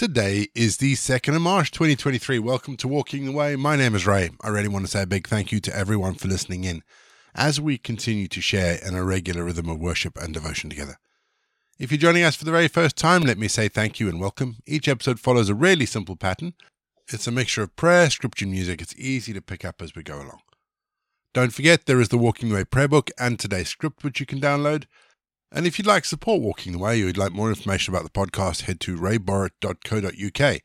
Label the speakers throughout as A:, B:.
A: Today is the 2nd of March 2023. Welcome to Walking the Way. My name is Ray. I really want to say a big thank you to everyone for listening in as we continue to share in a regular rhythm of worship and devotion together. If you're joining us for the very first time, let me say thank you and welcome. Each episode follows a really simple pattern. It's a mixture of prayer, scripture, and music. It's easy to pick up as we go along. Don't forget, there is the Walking the Way prayer book and today's script, which you can download. And if you'd like support Walking the Way or you'd like more information about the podcast, head to rayborrett.co.uk.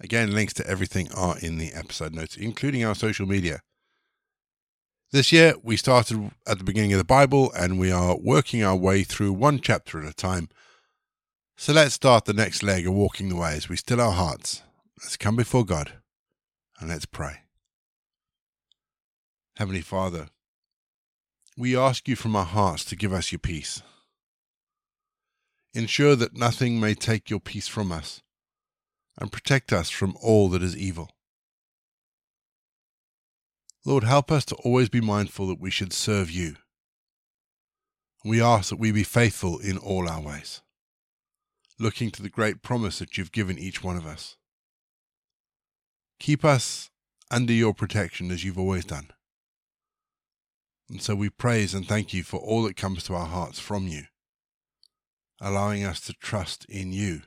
A: Again, links to everything are in the episode notes, including our social media. This year, we started at the beginning of the Bible and we are working our way through one chapter at a time. So let's start the next leg of walking the way as we still our hearts. Let's come before God and let's pray. Heavenly Father, we ask you from our hearts to give us your peace. Ensure that nothing may take your peace from us, and protect us from all that is evil. Lord, help us to always be mindful that we should serve you. We ask that we be faithful in all our ways, looking to the great promise that you've given each one of us. Keep us under your protection as you've always done. And so we praise and thank you for all that comes to our hearts from you allowing us to trust in you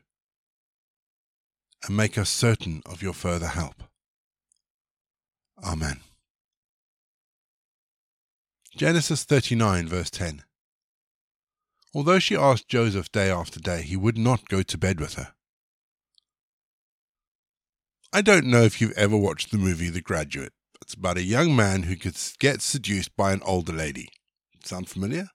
A: and make us certain of your further help. Amen. Genesis 39, verse 10. Although she asked Joseph day after day, he would not go to bed with her. I don't know if you've ever watched the movie The Graduate. It's about a young man who gets seduced by an older lady. Sound familiar?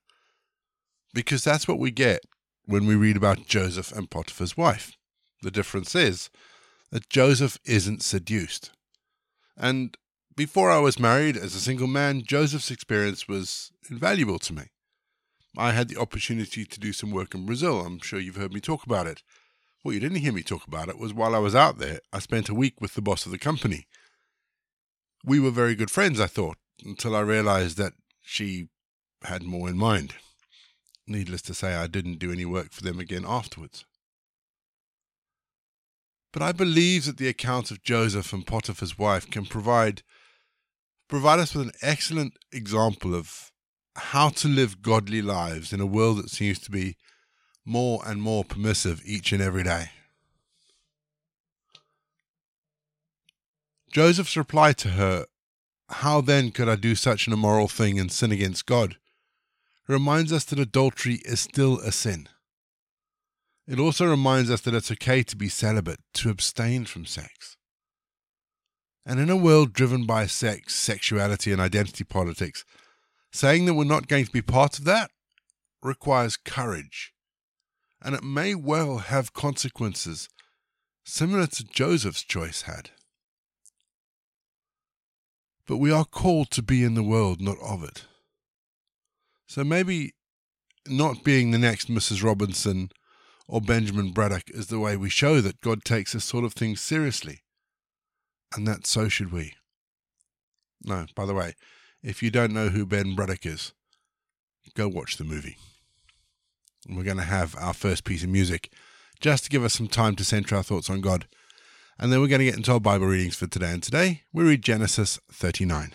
A: Because that's what we get when we read about Joseph and Potiphar's wife. The difference is that Joseph isn't seduced. And before I was married as a single man, Joseph's experience was invaluable to me. I had the opportunity to do some work in Brazil. I'm sure you've heard me talk about it. What you didn't hear me talk about it was while I was out there, I spent a week with the boss of the company. We were very good friends, I thought, until I realized that she had more in mind. Needless to say, I didn't do any work for them again afterwards. But I believe that the account of Joseph and Potiphar's wife can provide provide us with an excellent example of how to live godly lives in a world that seems to be more and more permissive each and every day. Joseph's reply to her, How then could I do such an immoral thing and sin against God? Reminds us that adultery is still a sin. It also reminds us that it's okay to be celibate, to abstain from sex. And in a world driven by sex, sexuality, and identity politics, saying that we're not going to be part of that requires courage. And it may well have consequences similar to Joseph's choice had. But we are called to be in the world, not of it. So maybe not being the next Mrs. Robinson or Benjamin Braddock is the way we show that God takes this sort of thing seriously. And that so should we. No, by the way, if you don't know who Ben Braddock is, go watch the movie. And we're going to have our first piece of music just to give us some time to center our thoughts on God. And then we're going to get into our Bible readings for today. And today we read Genesis 39.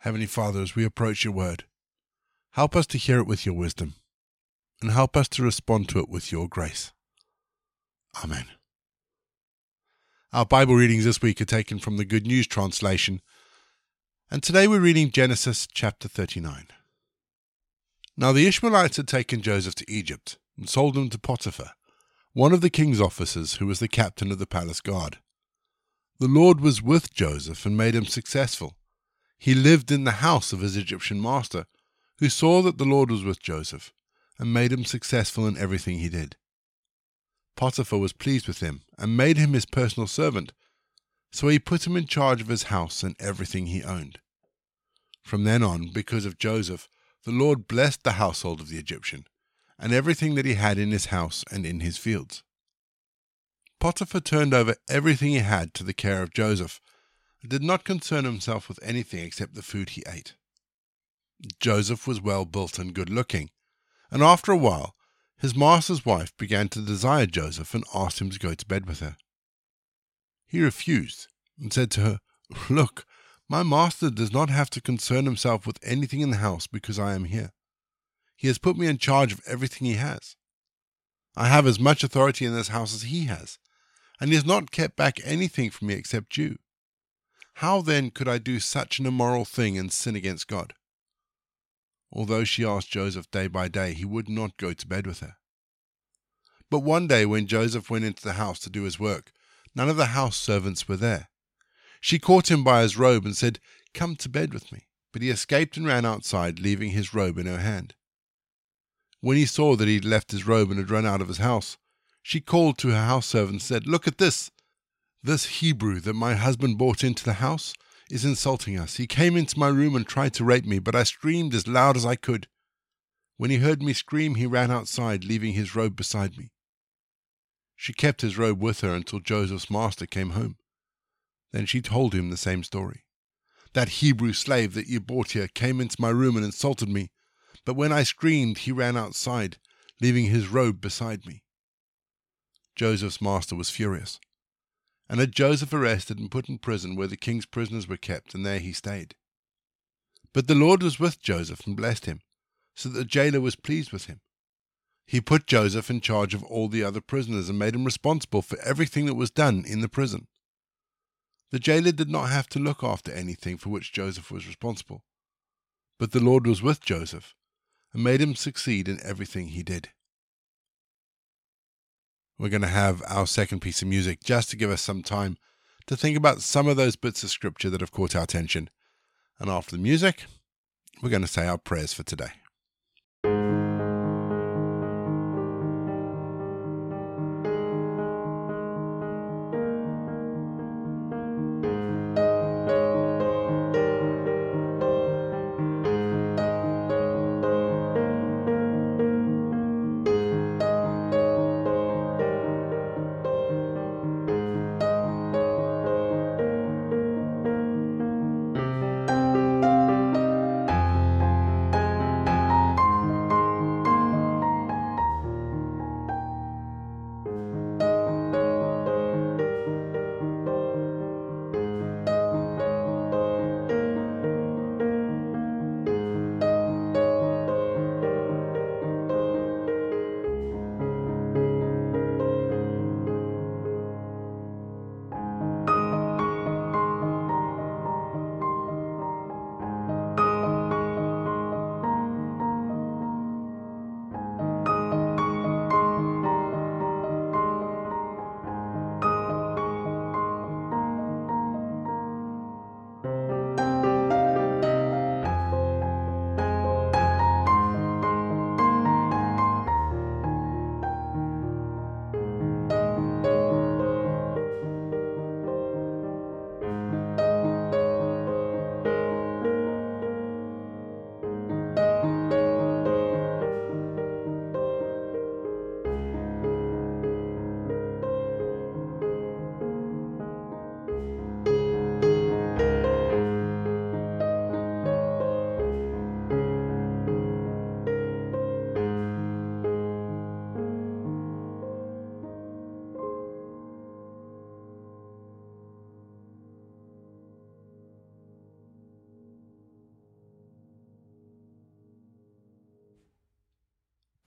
A: Heavenly Father, as we approach your word, help us to hear it with your wisdom and help us to respond to it with your grace. Amen. Our Bible readings this week are taken from the Good News translation, and today we're reading Genesis chapter 39. Now the Ishmaelites had taken Joseph to Egypt and sold him to Potiphar, one of the king's officers who was the captain of the palace guard. The Lord was with Joseph and made him successful. He lived in the house of his Egyptian master, who saw that the Lord was with Joseph and made him successful in everything he did. Potiphar was pleased with him and made him his personal servant, so he put him in charge of his house and everything he owned. From then on, because of Joseph, the Lord blessed the household of the Egyptian, and everything that he had in his house and in his fields. Potiphar turned over everything he had to the care of Joseph, and did not concern himself with anything except the food he ate. Joseph was well built and good looking, and after a while his master's wife began to desire Joseph and asked him to go to bed with her. He refused and said to her, Look, my master does not have to concern himself with anything in the house because I am here. He has put me in charge of everything he has. I have as much authority in this house as he has, and he has not kept back anything from me except you. How then could I do such an immoral thing and sin against God? Although she asked Joseph day by day, he would not go to bed with her. But one day, when Joseph went into the house to do his work, none of the house servants were there. She caught him by his robe and said, Come to bed with me. But he escaped and ran outside, leaving his robe in her hand. When he saw that he had left his robe and had run out of his house, she called to her house servant and said, Look at this! This Hebrew that my husband brought into the house is insulting us. He came into my room and tried to rape me, but I screamed as loud as I could. When he heard me scream, he ran outside, leaving his robe beside me. She kept his robe with her until Joseph's master came home. Then she told him the same story. That Hebrew slave that you brought here came into my room and insulted me, but when I screamed, he ran outside, leaving his robe beside me. Joseph's master was furious and had Joseph arrested and put in prison where the king's prisoners were kept, and there he stayed. But the Lord was with Joseph and blessed him, so that the jailer was pleased with him. He put Joseph in charge of all the other prisoners and made him responsible for everything that was done in the prison. The jailer did not have to look after anything for which Joseph was responsible, but the Lord was with Joseph and made him succeed in everything he did we're going to have our second piece of music just to give us some time to think about some of those bits of scripture that have caught our attention. And after the music, we're going to say our prayers for today.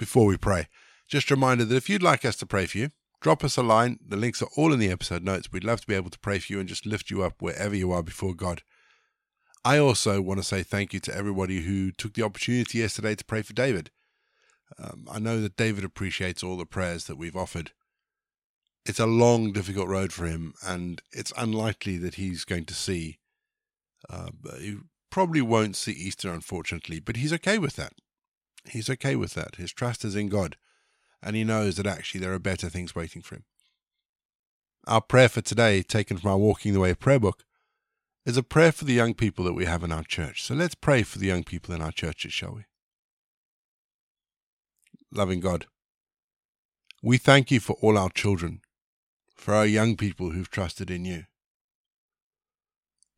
A: Before we pray, just a reminder that if you'd like us to pray for you, drop us a line. The links are all in the episode notes. We'd love to be able to pray for you and just lift you up wherever you are before God. I also want to say thank you to everybody who took the opportunity yesterday to pray for David. Um, I know that David appreciates all the prayers that we've offered. It's a long, difficult road for him, and it's unlikely that he's going to see. Uh, he probably won't see Easter, unfortunately, but he's okay with that. He's okay with that. His trust is in God, and he knows that actually there are better things waiting for him. Our prayer for today, taken from our Walking the Way prayer book, is a prayer for the young people that we have in our church. So let's pray for the young people in our churches, shall we? Loving God, we thank you for all our children, for our young people who've trusted in you.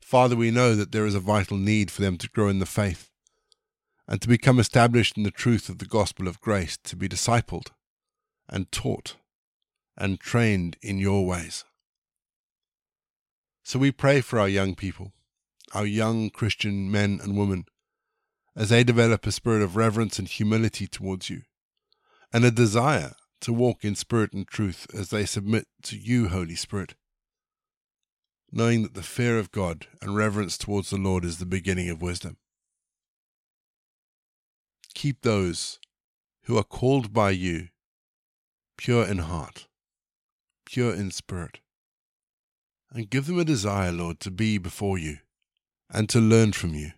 A: Father, we know that there is a vital need for them to grow in the faith and to become established in the truth of the gospel of grace, to be discipled and taught and trained in your ways. So we pray for our young people, our young Christian men and women, as they develop a spirit of reverence and humility towards you, and a desire to walk in spirit and truth as they submit to you, Holy Spirit, knowing that the fear of God and reverence towards the Lord is the beginning of wisdom. Keep those who are called by you pure in heart, pure in spirit and give them a desire, Lord, to be before you and to learn from you,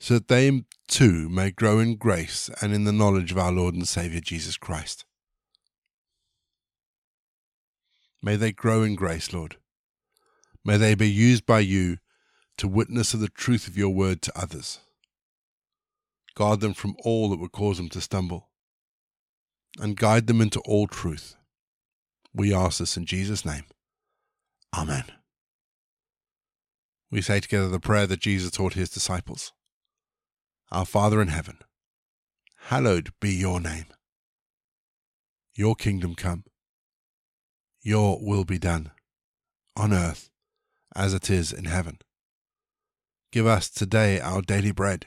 A: so that they too may grow in grace and in the knowledge of our Lord and Saviour Jesus Christ. May they grow in grace, Lord. May they be used by you to witness of the truth of your word to others. Guard them from all that would cause them to stumble, and guide them into all truth. We ask this in Jesus' name. Amen. We say together the prayer that Jesus taught his disciples Our Father in heaven, hallowed be your name. Your kingdom come, your will be done, on earth as it is in heaven. Give us today our daily bread.